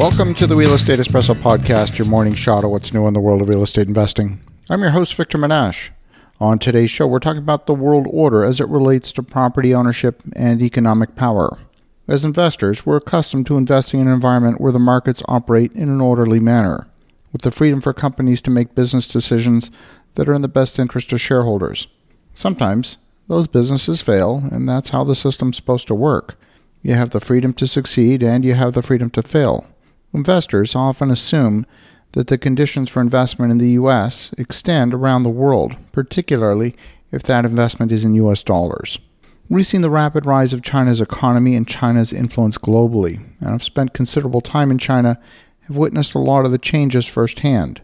Welcome to the Real Estate Espresso Podcast, your morning shot of what's new in the world of real estate investing. I'm your host, Victor Menasce. On today's show, we're talking about the world order as it relates to property ownership and economic power. As investors, we're accustomed to investing in an environment where the markets operate in an orderly manner, with the freedom for companies to make business decisions that are in the best interest of shareholders. Sometimes those businesses fail, and that's how the system's supposed to work. You have the freedom to succeed and you have the freedom to fail. Investors often assume that the conditions for investment in the U.S. extend around the world, particularly if that investment is in U.S. dollars. We've seen the rapid rise of China's economy and China's influence globally, and I've spent considerable time in China, have witnessed a lot of the changes firsthand.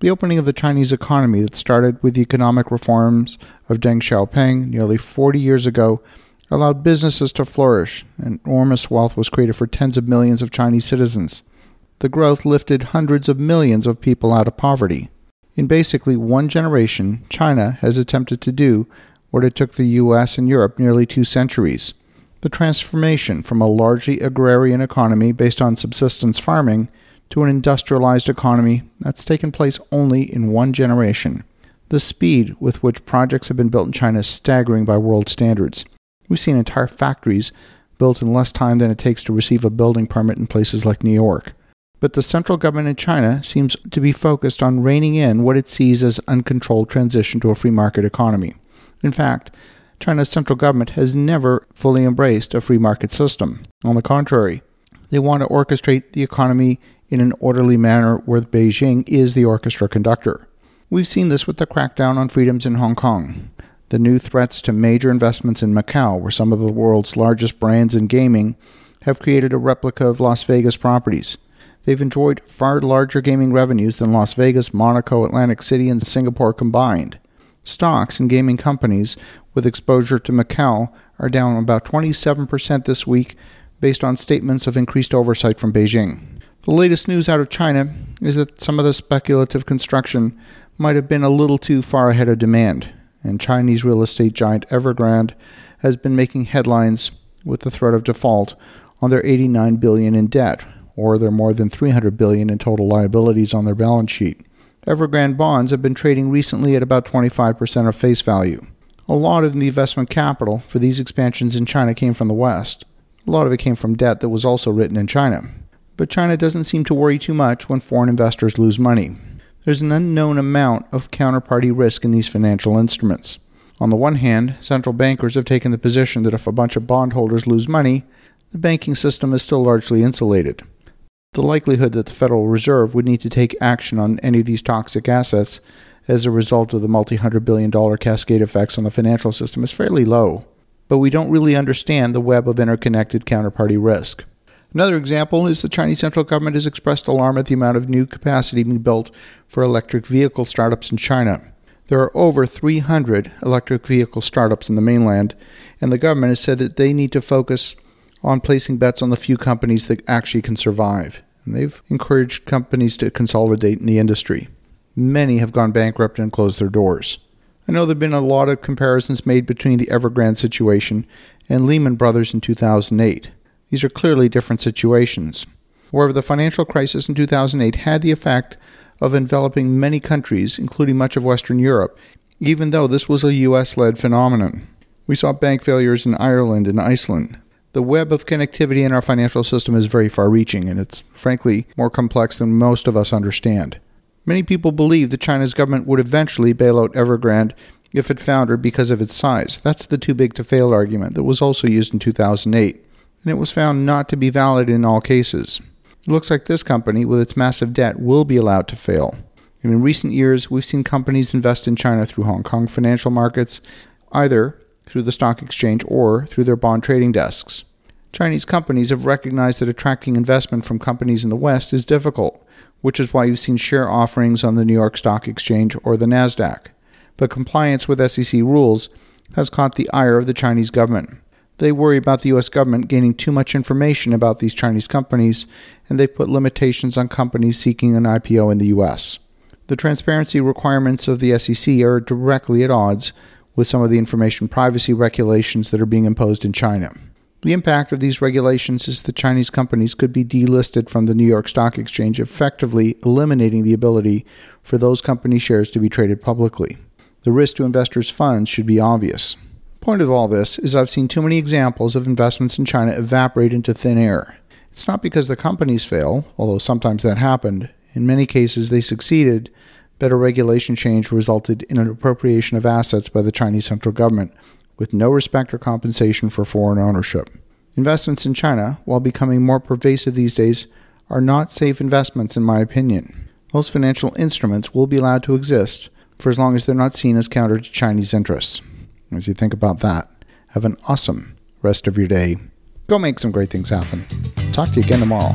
The opening of the Chinese economy that started with the economic reforms of Deng Xiaoping nearly 40 years ago allowed businesses to flourish, and enormous wealth was created for tens of millions of Chinese citizens. The growth lifted hundreds of millions of people out of poverty. In basically one generation, China has attempted to do what it took the US and Europe nearly two centuries. The transformation from a largely agrarian economy based on subsistence farming to an industrialized economy that's taken place only in one generation. The speed with which projects have been built in China is staggering by world standards. We've seen entire factories built in less time than it takes to receive a building permit in places like New York. But the central government in China seems to be focused on reining in what it sees as uncontrolled transition to a free market economy. In fact, China's central government has never fully embraced a free market system. On the contrary, they want to orchestrate the economy in an orderly manner where Beijing is the orchestra conductor. We've seen this with the crackdown on freedoms in Hong Kong the new threats to major investments in Macau, where some of the world's largest brands in gaming have created a replica of Las Vegas properties. They've enjoyed far larger gaming revenues than Las Vegas, Monaco, Atlantic City, and Singapore combined. Stocks in gaming companies with exposure to Macau are down about 27% this week based on statements of increased oversight from Beijing. The latest news out of China is that some of the speculative construction might have been a little too far ahead of demand and Chinese real estate giant Evergrande has been making headlines with the threat of default on their 89 billion in debt or their more than 300 billion in total liabilities on their balance sheet. Evergrande bonds have been trading recently at about 25% of face value. A lot of the investment capital for these expansions in China came from the West. A lot of it came from debt that was also written in China. But China doesn't seem to worry too much when foreign investors lose money. There's an unknown amount of counterparty risk in these financial instruments. On the one hand, central bankers have taken the position that if a bunch of bondholders lose money, the banking system is still largely insulated. The likelihood that the Federal Reserve would need to take action on any of these toxic assets as a result of the multi hundred billion dollar cascade effects on the financial system is fairly low, but we don't really understand the web of interconnected counterparty risk. Another example is the Chinese central government has expressed alarm at the amount of new capacity being built for electric vehicle startups in China. There are over 300 electric vehicle startups in the mainland, and the government has said that they need to focus on placing bets on the few companies that actually can survive. And they've encouraged companies to consolidate in the industry. Many have gone bankrupt and closed their doors. I know there have been a lot of comparisons made between the Evergrande situation and Lehman Brothers in 2008. These are clearly different situations. However, the financial crisis in 2008 had the effect of enveloping many countries, including much of Western Europe, even though this was a US led phenomenon. We saw bank failures in Ireland and Iceland. The web of connectivity in our financial system is very far reaching, and it's frankly more complex than most of us understand. Many people believe that China's government would eventually bail out Evergrande if it foundered because of its size. That's the too big to fail argument that was also used in 2008 and it was found not to be valid in all cases. It looks like this company, with its massive debt, will be allowed to fail. And in recent years, we've seen companies invest in China through Hong Kong financial markets, either through the stock exchange or through their bond trading desks. Chinese companies have recognized that attracting investment from companies in the West is difficult, which is why you've seen share offerings on the New York Stock Exchange or the NASDAQ. But compliance with SEC rules has caught the ire of the Chinese government. They worry about the US government gaining too much information about these Chinese companies, and they've put limitations on companies seeking an IPO in the US. The transparency requirements of the SEC are directly at odds with some of the information privacy regulations that are being imposed in China. The impact of these regulations is that Chinese companies could be delisted from the New York Stock Exchange, effectively eliminating the ability for those company shares to be traded publicly. The risk to investors' funds should be obvious. Point of all this is I've seen too many examples of investments in China evaporate into thin air. It's not because the companies fail, although sometimes that happened. In many cases, they succeeded. Better regulation change resulted in an appropriation of assets by the Chinese central government, with no respect or compensation for foreign ownership. Investments in China, while becoming more pervasive these days, are not safe investments, in my opinion. Most financial instruments will be allowed to exist for as long as they're not seen as counter to Chinese interests. As you think about that, have an awesome rest of your day. Go make some great things happen. Talk to you again tomorrow.